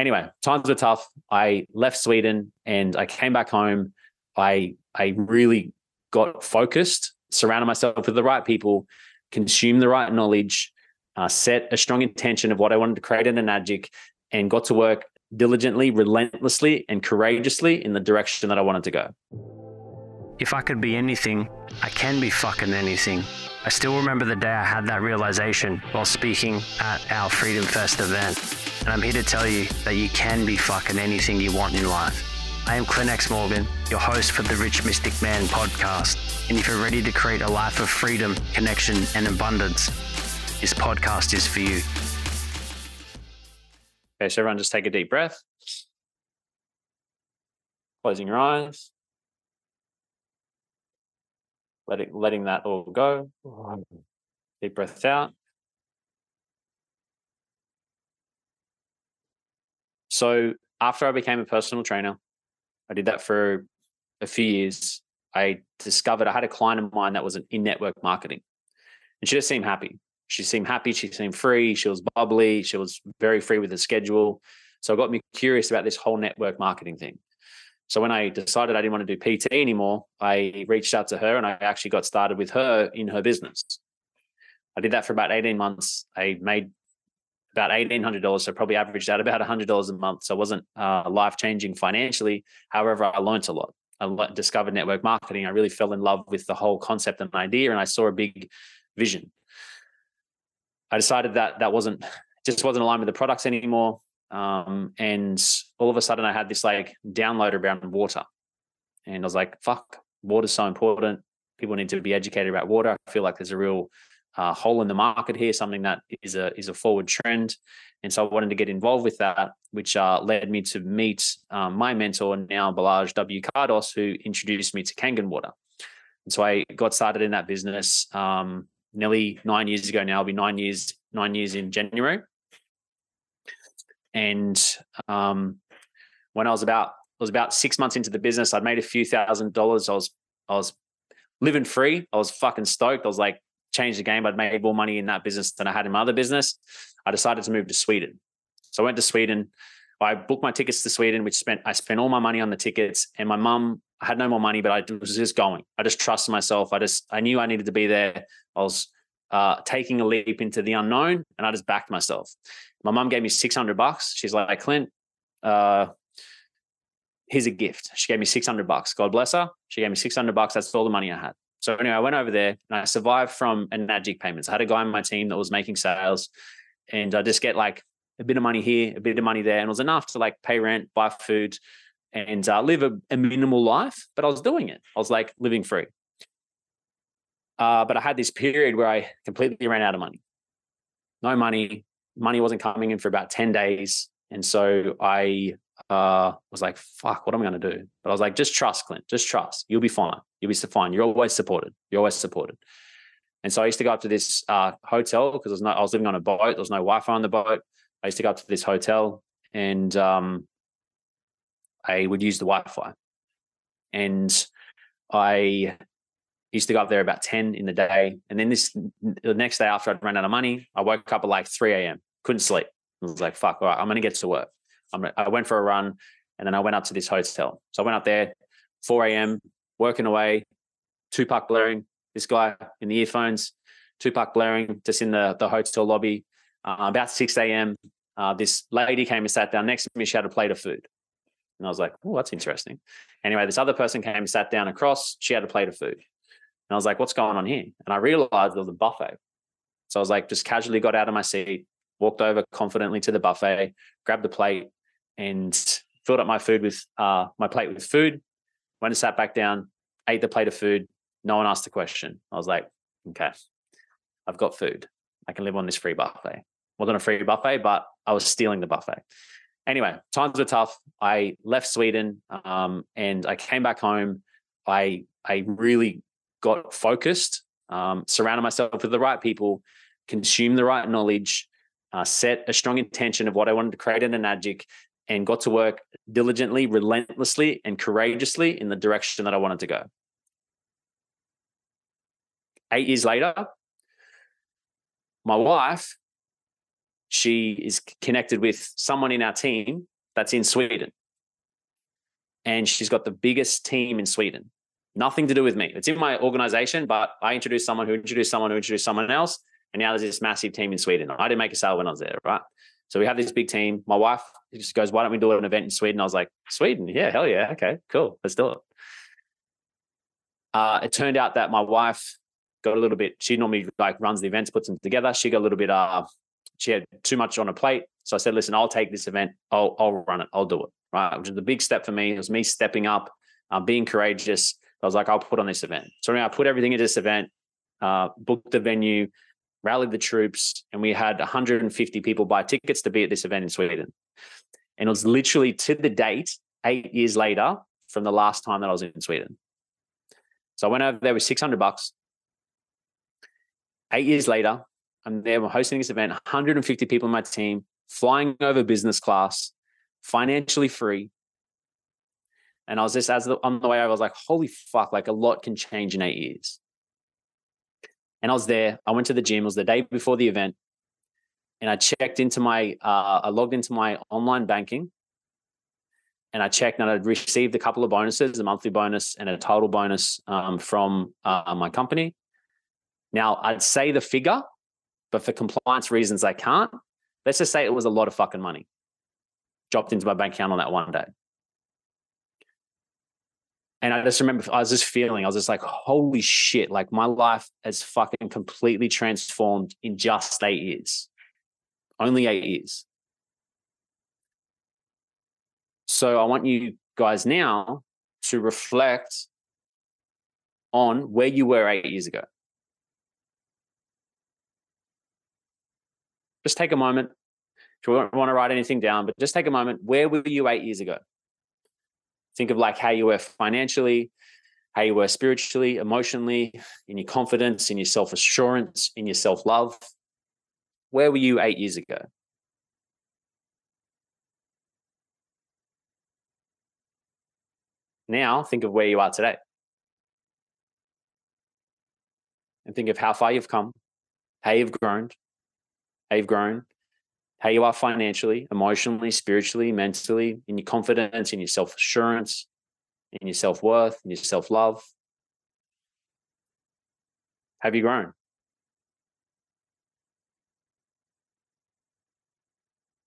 anyway, times were tough. I left Sweden and I came back home. I I really got focused, surrounded myself with the right people, consumed the right knowledge, uh, set a strong intention of what I wanted to create in Enagic, and got to work diligently, relentlessly, and courageously in the direction that I wanted to go. If I could be anything, I can be fucking anything. I still remember the day I had that realization while speaking at our Freedom Fest event. And I'm here to tell you that you can be fucking anything you want in life. I am Clint X Morgan, your host for the Rich Mystic Man podcast. And if you're ready to create a life of freedom, connection, and abundance, this podcast is for you. Okay, so everyone just take a deep breath. Closing your eyes letting letting that all go. Deep breath out. So after I became a personal trainer, I did that for a few years. I discovered I had a client of mine that was in network marketing, and she just seemed happy. She seemed happy. She seemed free. She was bubbly. She was very free with the schedule. So it got me curious about this whole network marketing thing. So when I decided I didn't want to do PT anymore, I reached out to her and I actually got started with her in her business. I did that for about 18 months. I made about $1,800. So probably averaged out about $100 a month. So it wasn't uh, life changing financially. However, I learned a lot. I discovered network marketing. I really fell in love with the whole concept and idea, and I saw a big vision. I decided that that wasn't just wasn't aligned with the products anymore. Um, and all of a sudden I had this like download around water. And I was like, fuck, water's so important. People need to be educated about water. I feel like there's a real uh, hole in the market here, something that is a is a forward trend. And so I wanted to get involved with that, which uh, led me to meet um, my mentor now, Balaj W. Cardos, who introduced me to Kangen Water. And so I got started in that business um, nearly nine years ago now. I'll be nine years, nine years in January. And um, when I was about I was about six months into the business, I'd made a few thousand dollars. I was I was living free. I was fucking stoked. I was like, changed the game. I'd made more money in that business than I had in my other business. I decided to move to Sweden. So I went to Sweden. I booked my tickets to Sweden, which spent I spent all my money on the tickets. And my mum, I had no more money, but I was just going. I just trusted myself. I just I knew I needed to be there. I was uh, taking a leap into the unknown, and I just backed myself. My mom gave me 600 bucks. She's like, Clint, uh, here's a gift. She gave me 600 bucks. God bless her. She gave me 600 bucks. That's all the money I had. So anyway, I went over there and I survived from Enagic payments. I had a guy on my team that was making sales and I just get like a bit of money here, a bit of money there. And it was enough to like pay rent, buy food and uh, live a, a, minimal life, but I was doing it. I was like living free. Uh, but I had this period where I completely ran out of money. No money, money wasn't coming in for about 10 days. And so I uh, was like, fuck, what am I going to do? But I was like, just trust, Clint, just trust. You'll be fine. You'll be fine. You're always supported. You're always supported. And so I used to go up to this uh, hotel because no, I was living on a boat. There was no Wi-Fi on the boat. I used to go up to this hotel and um, I would use the Wi-Fi. And I used to go up there about 10 in the day. And then this the next day after I'd run out of money, I woke up at like 3 a.m. Couldn't sleep. I was like, fuck, all right, I'm gonna get to work. I'm, I went for a run and then I went up to this hotel. So I went up there, 4 a.m., working away, Tupac blaring, this guy in the earphones, Tupac blaring just in the, the hotel lobby. Uh, about 6 a.m., uh, this lady came and sat down next to me. She had a plate of food. And I was like, oh, that's interesting. Anyway, this other person came and sat down across. She had a plate of food. And I was like, what's going on here? And I realized there was a buffet. So I was like, just casually got out of my seat, walked over confidently to the buffet, grabbed the plate, and filled up my food with uh, my plate with food. Went and sat back down, ate the plate of food. No one asked a question. I was like, okay, I've got food. I can live on this free buffet. Wasn't a free buffet, but I was stealing the buffet. Anyway, times were tough. I left Sweden um, and I came back home. I I really got focused, um, surrounded myself with the right people, consumed the right knowledge, uh, set a strong intention of what I wanted to create in Enagic, and got to work diligently, relentlessly, and courageously in the direction that I wanted to go. Eight years later, my wife she is connected with someone in our team that's in Sweden. And she's got the biggest team in Sweden. Nothing to do with me. It's in my organization, but I introduced someone who introduced someone who introduced someone else. And now there's this massive team in Sweden. I didn't make a sale when I was there, right? So we have this big team. My wife just goes, Why don't we do an event in Sweden? I was like, Sweden? Yeah, hell yeah. Okay, cool. Let's do it. Uh, it turned out that my wife got a little bit, she normally like runs the events, puts them together. She got a little bit, uh, she had too much on her plate. So I said, listen, I'll take this event. I'll, I'll run it. I'll do it. Right. Which is a big step for me. It was me stepping up, uh, being courageous. I was like, I'll put on this event. So I put everything into this event, uh, booked the venue, rallied the troops, and we had 150 people buy tickets to be at this event in Sweden. And it was literally to the date, eight years later from the last time that I was in Sweden. So I went over there with 600 bucks. Eight years later, I'm there, we're hosting this event, 150 people in my team, flying over business class, financially free. And I was just as the, on the way, I was like, holy fuck, like a lot can change in eight years. And I was there. I went to the gym. It was the day before the event. And I checked into my, uh, I logged into my online banking and I checked and I'd received a couple of bonuses, a monthly bonus and a total bonus um, from uh, my company. Now, I'd say the figure, but for compliance reasons, I can't. Let's just say it was a lot of fucking money dropped into my bank account on that one day. And I just remember I was just feeling, I was just like, holy shit, like my life has fucking completely transformed in just eight years. Only eight years. So I want you guys now to reflect on where you were eight years ago. Just take a moment. If you want to write anything down, but just take a moment. Where were you eight years ago? Think of like how you were financially, how you were spiritually, emotionally, in your confidence, in your self assurance, in your self love. Where were you eight years ago? Now think of where you are today. And think of how far you've come, how you've grown, you've grown, how you are financially, emotionally, spiritually, mentally, in your confidence, in your self assurance, in your self worth, in your self love. Have you grown?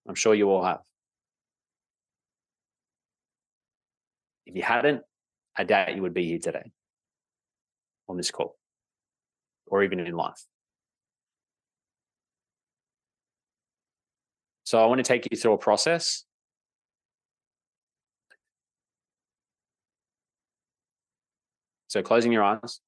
I'm sure you all have. If you hadn't, I doubt you would be here today on this call or even in life. So I want to take you through a process. So closing your eyes.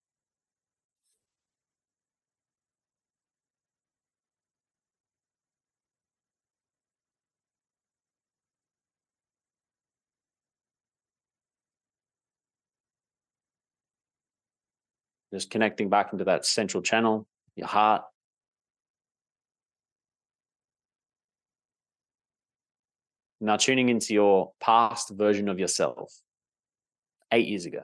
Just connecting back into that central channel, your heart. Now tuning into your past version of yourself eight years ago.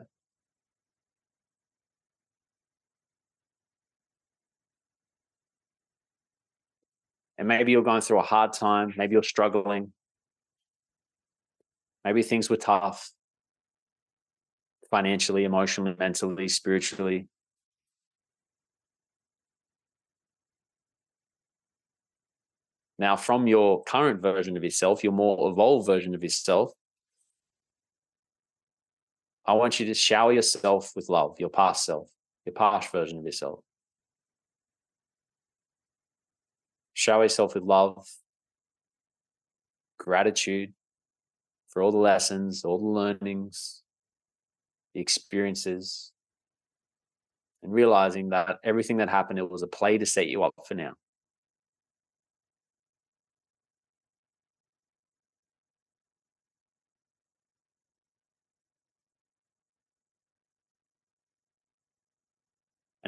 And maybe you're going through a hard time. Maybe you're struggling. Maybe things were tough financially, emotionally, mentally, spiritually. Now, from your current version of yourself, your more evolved version of yourself, I want you to shower yourself with love, your past self, your past version of yourself. Shower yourself with love, gratitude for all the lessons, all the learnings, the experiences, and realizing that everything that happened, it was a play to set you up for now.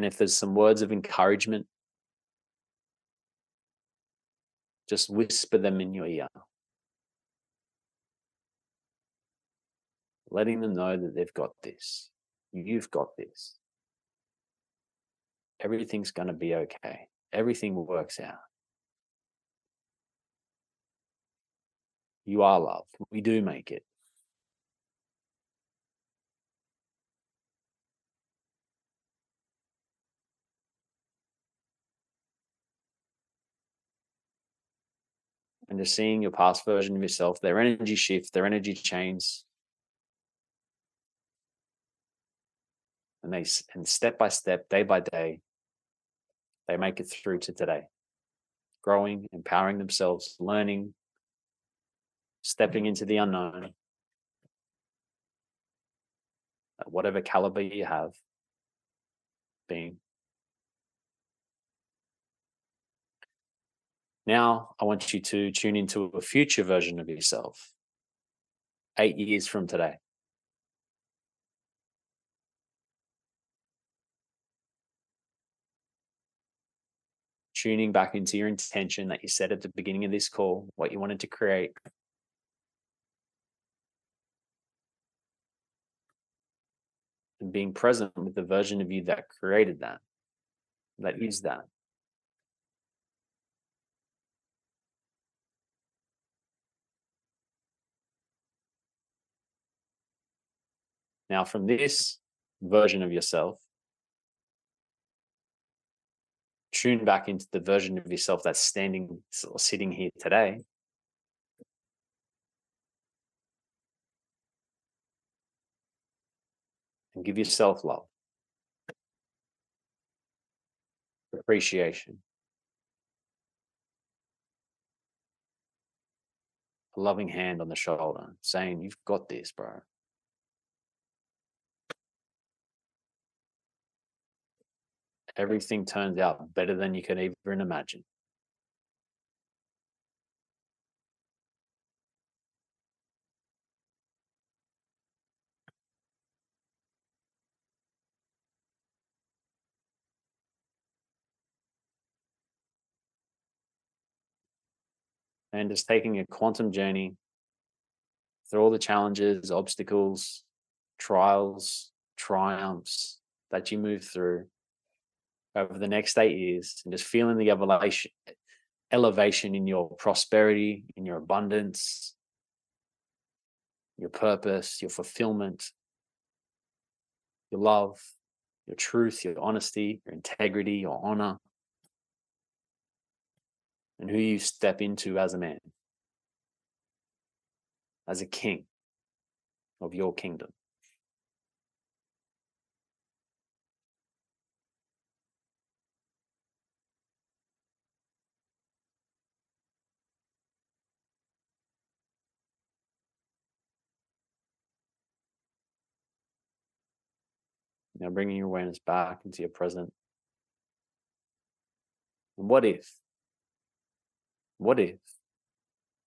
And if there's some words of encouragement, just whisper them in your ear. Letting them know that they've got this. You've got this. Everything's going to be okay. Everything works out. You are love. We do make it. And just seeing your past version of yourself, their energy shift, their energy change. And they and step by step, day by day, they make it through to today. Growing, empowering themselves, learning, stepping into the unknown. At whatever caliber you have, being Now, I want you to tune into a future version of yourself, eight years from today. Tuning back into your intention that you said at the beginning of this call, what you wanted to create. And being present with the version of you that created that, that is that. Now, from this version of yourself, tune back into the version of yourself that's standing or sitting here today. And give yourself love, appreciation, a loving hand on the shoulder saying, You've got this, bro. Everything turns out better than you can even imagine. And just taking a quantum journey through all the challenges, obstacles, trials, triumphs that you move through over the next eight years and just feeling the elevation elevation in your prosperity in your abundance your purpose your fulfillment your love your truth your honesty your integrity your honor. And who you step into as a man as a king of your kingdom Now bringing your awareness back into your present. What if? What if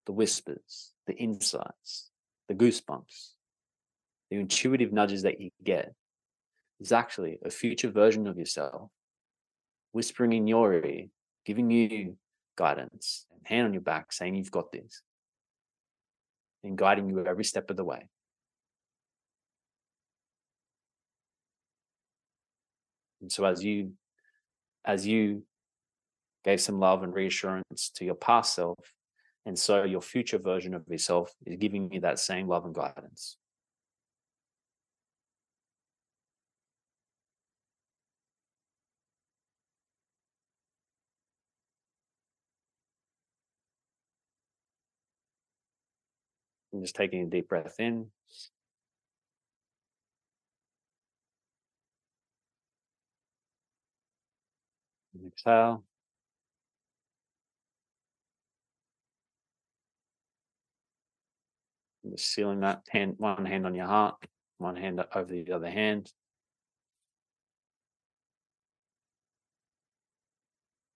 the whispers, the insights, the goosebumps, the intuitive nudges that you get is actually a future version of yourself whispering in your ear, giving you guidance and hand on your back, saying you've got this, and guiding you every step of the way. And so as you as you gave some love and reassurance to your past self, and so your future version of yourself is giving you that same love and guidance. And just taking a deep breath in. And exhale. Just sealing that hand, one hand on your heart, one hand over the other hand.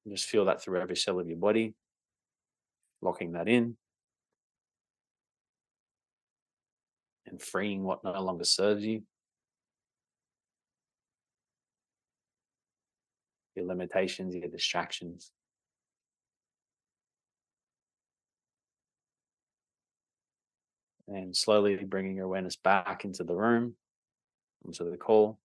Just feel that through every cell of your body, locking that in. And freeing what no longer serves you. your limitations, your distractions. And slowly bringing your awareness back into the room, into the call.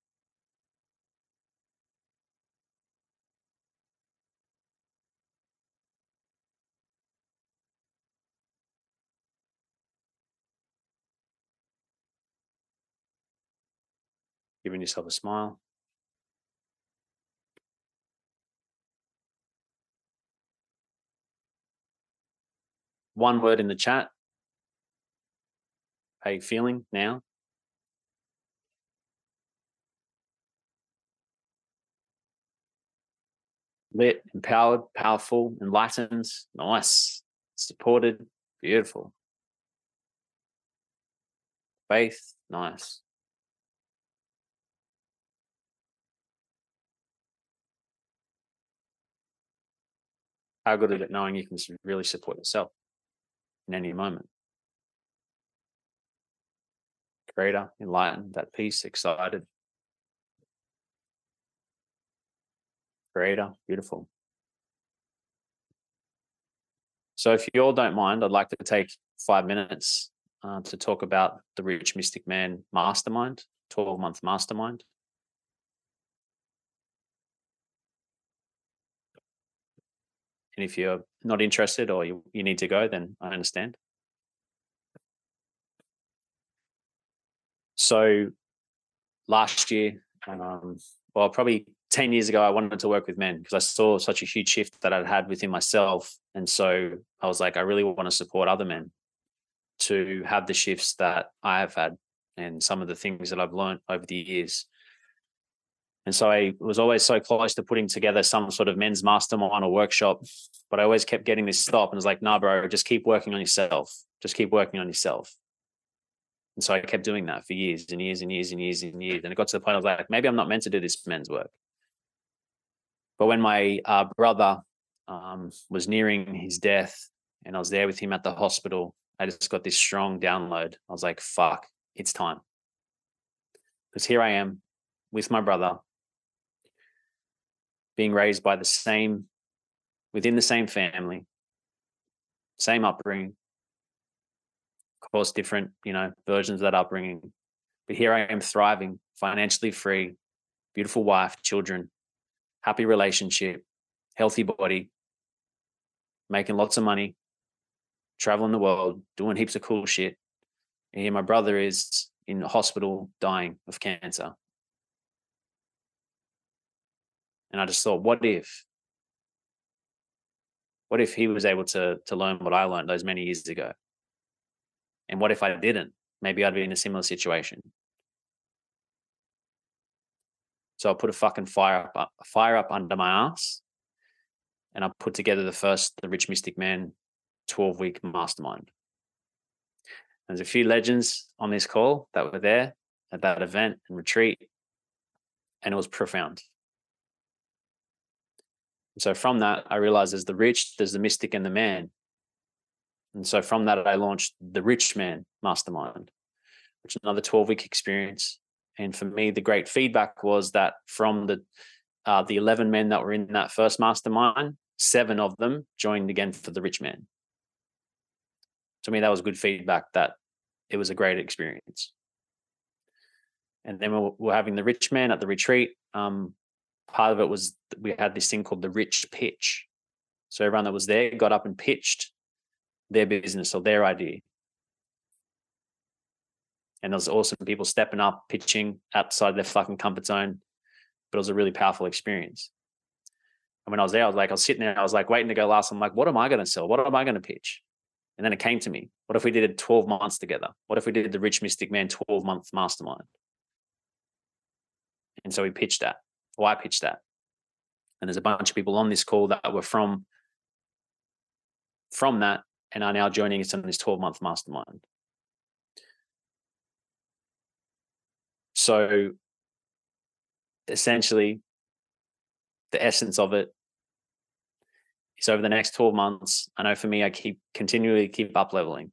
Giving yourself a smile. One word in the chat. How you feeling now? lit, empowered, powerful, enlightened, nice, supported, beautiful. Faith, nice. How good is it knowing you can really support yourself in any moment? Creator, enlightened, that peace, excited, creator. Beautiful. So, if you all don't mind, I'd like to take five minutes uh, to talk about the Rich Mystic Man Mastermind, 12 month mastermind. And if you're not interested or you, you need to go, then I understand. So, last year, um, well, probably 10 years ago, I wanted to work with men because I saw such a huge shift that I'd had within myself. And so I was like, I really want to support other men to have the shifts that I have had and some of the things that I've learned over the years. And so I was always so close to putting together some sort of men's mastermind or workshop, but I always kept getting this stop and was like, nah, bro, just keep working on yourself. Just keep working on yourself. And so I kept doing that for years and years and years and years and years. And it got to the point I was like, maybe I'm not meant to do this men's work. But when my uh, brother um, was nearing his death and I was there with him at the hospital, I just got this strong download. I was like, fuck, it's time. Because here I am with my brother, being raised by the same, within the same family, same upbringing. Of course, different, you know, versions of that upbringing. But here I am thriving, financially free, beautiful wife, children, happy relationship, healthy body, making lots of money, traveling the world, doing heaps of cool shit. And here my brother is in the hospital dying of cancer. And I just thought, what if? What if he was able to to learn what I learned those many years ago? And what if I didn't? Maybe I'd be in a similar situation. So I put a fucking fire up, uh, a fire up under my ass, and I put together the first the Rich Mystic Man 12 week mastermind. There's a few legends on this call that were there at that event and retreat, and it was profound. So from that, I realized there's the rich, there's the mystic, and the man. And so from that, I launched the Rich Man Mastermind, which is another 12 week experience and for me, the great feedback was that from the uh, the eleven men that were in that first mastermind, seven of them joined again for the rich man. To me, that was good feedback. That it was a great experience. And then we're having the rich man at the retreat. Um, part of it was we had this thing called the rich pitch. So everyone that was there got up and pitched their business or their idea and there was awesome people stepping up, pitching outside their fucking comfort zone. But it was a really powerful experience. And when I was there, I was like, I was sitting there, I was like waiting to go last. I'm like, what am I going to sell? What am I going to pitch? And then it came to me. What if we did it 12 months together? What if we did the Rich Mystic Man 12 month mastermind? And so we pitched that. Why pitched that? And there's a bunch of people on this call that were from from that and are now joining us on this 12 month mastermind. So essentially, the essence of it is over the next 12 months. I know for me, I keep continually keep up leveling.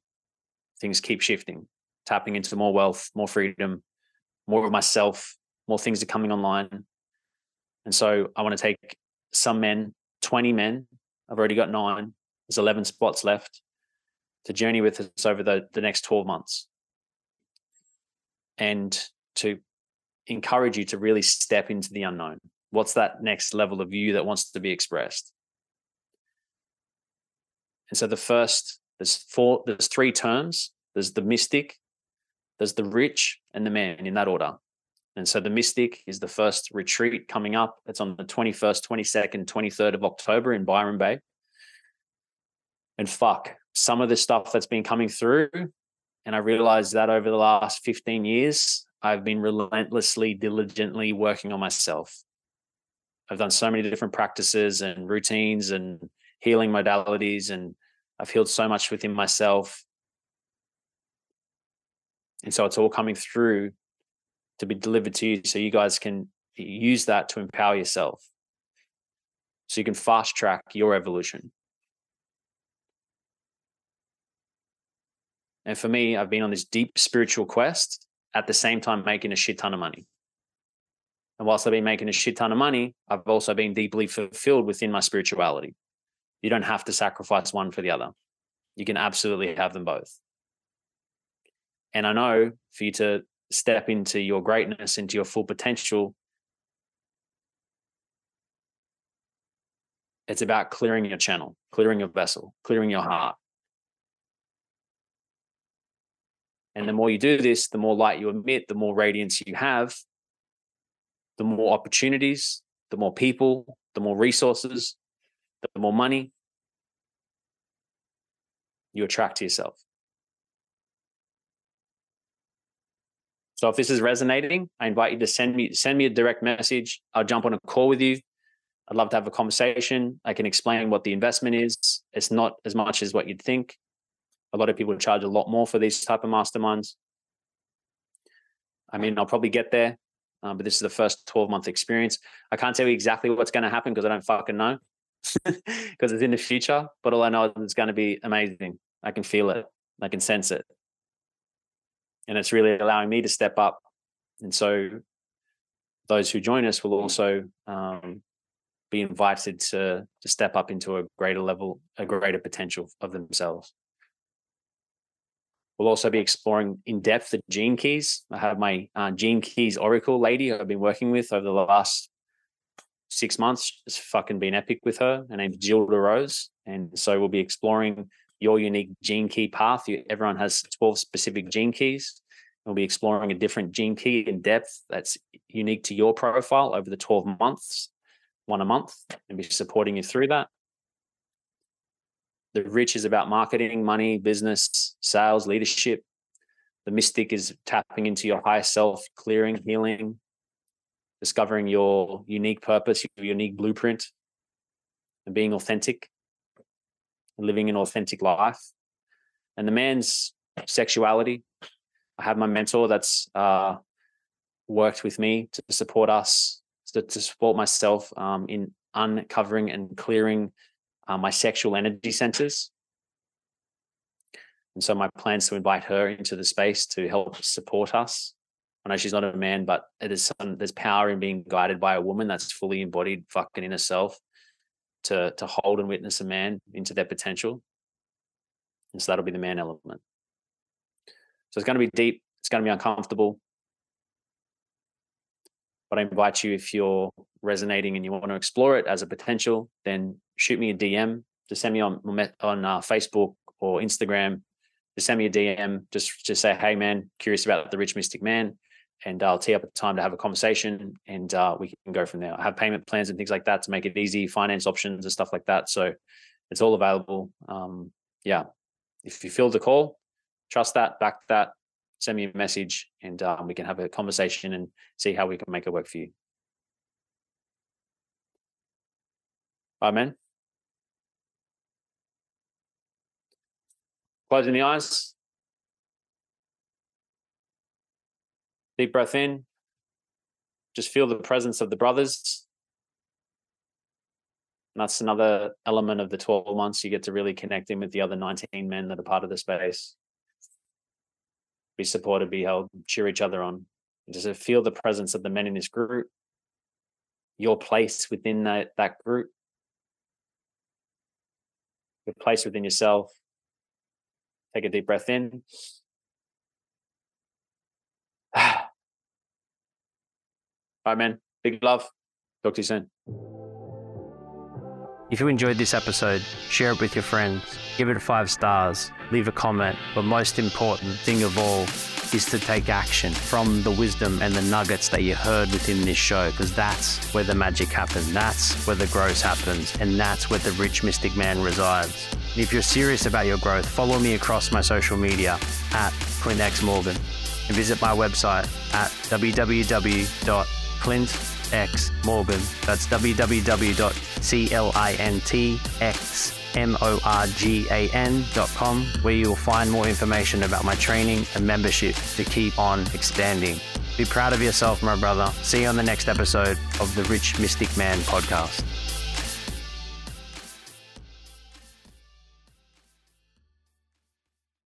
Things keep shifting, tapping into more wealth, more freedom, more of myself, more things are coming online. And so I want to take some men, 20 men. I've already got nine. There's 11 spots left to journey with us over the, the next 12 months. And to encourage you to really step into the unknown. What's that next level of you that wants to be expressed? And so the first, there's four, there's three terms. There's the mystic, there's the rich, and the man in that order. And so the Mystic is the first retreat coming up. It's on the 21st, 22nd, 23rd of October in Byron Bay. And fuck, some of the stuff that's been coming through, and I realized that over the last 15 years, I've been relentlessly, diligently working on myself. I've done so many different practices and routines and healing modalities, and I've healed so much within myself. And so it's all coming through to be delivered to you so you guys can use that to empower yourself. So you can fast track your evolution. And for me, I've been on this deep spiritual quest at the same time making a shit ton of money. And whilst I've been making a shit ton of money, I've also been deeply fulfilled within my spirituality. You don't have to sacrifice one for the other. You can absolutely have them both. And I know for you to step into your greatness, into your full potential, it's about clearing your channel, clearing your vessel, clearing your heart. And the more you do this, the more light you emit, the more radiance you have, the more opportunities, the more people, the more resources, the more money you attract to yourself. So if this is resonating, I invite you to send me send me a direct message. I'll jump on a call with you. I'd love to have a conversation. I can explain what the investment is. It's not as much as what you'd think. A lot of people charge a lot more for these type of masterminds. I mean, I'll probably get there, uh, but this is the first 12 month experience. I can't tell you exactly what's going to happen because I don't fucking know because it's in the future. But all I know is it's going to be amazing. I can feel it. I can sense it. And it's really allowing me to step up. And so those who join us will also um, be invited to to step up into a greater level, a greater potential of themselves. We'll also be exploring in depth the gene keys. I have my uh, gene keys oracle lady I've been working with over the last six months. It's fucking been epic with her. Her name's Jill Rose. And so we'll be exploring your unique gene key path. You, everyone has 12 specific gene keys. We'll be exploring a different gene key in depth that's unique to your profile over the 12 months, one a month, and be supporting you through that. The rich is about marketing, money, business, sales, leadership. The mystic is tapping into your higher self, clearing, healing, discovering your unique purpose, your unique blueprint, and being authentic, living an authentic life. And the man's sexuality. I have my mentor that's uh, worked with me to support us, to, to support myself um, in uncovering and clearing uh, my sexual energy centers. And so my plans to invite her into the space to help support us. I know she's not a man, but there's some there's power in being guided by a woman that's fully embodied fucking inner self to to hold and witness a man into their potential. And so that'll be the man element. So it's going to be deep. It's going to be uncomfortable. But I invite you if you're resonating and you want to explore it as a potential, then shoot me a DM. Just send me on on uh, Facebook or Instagram. Just send me a DM. Just just say, hey man, curious about the Rich Mystic Man, and I'll tee up a time to have a conversation, and uh, we can go from there. I have payment plans and things like that to make it easy, finance options and stuff like that. So it's all available. Um, yeah, if you feel the call, trust that, back that, send me a message, and um, we can have a conversation and see how we can make it work for you. Amen. Closing the eyes. Deep breath in. Just feel the presence of the brothers. And that's another element of the 12 months. You get to really connect in with the other 19 men that are part of the space. Be supported, be held, cheer each other on. Just feel the presence of the men in this group, your place within that, that group, your place within yourself. Take a deep breath in. All right, man. Big love. Talk to you soon. If you enjoyed this episode, share it with your friends, give it five stars, leave a comment, but most important thing of all, is to take action from the wisdom and the nuggets that you heard within this show, because that's where the magic happens. That's where the growth happens. And that's where the rich mystic man resides. And if you're serious about your growth, follow me across my social media at Clint X Morgan and visit my website at www.clintxmorgan. That's www.clintxmorgan.com, where you will find more information about my training and membership to keep on expanding. Be proud of yourself, my brother. See you on the next episode of the Rich Mystic Man podcast.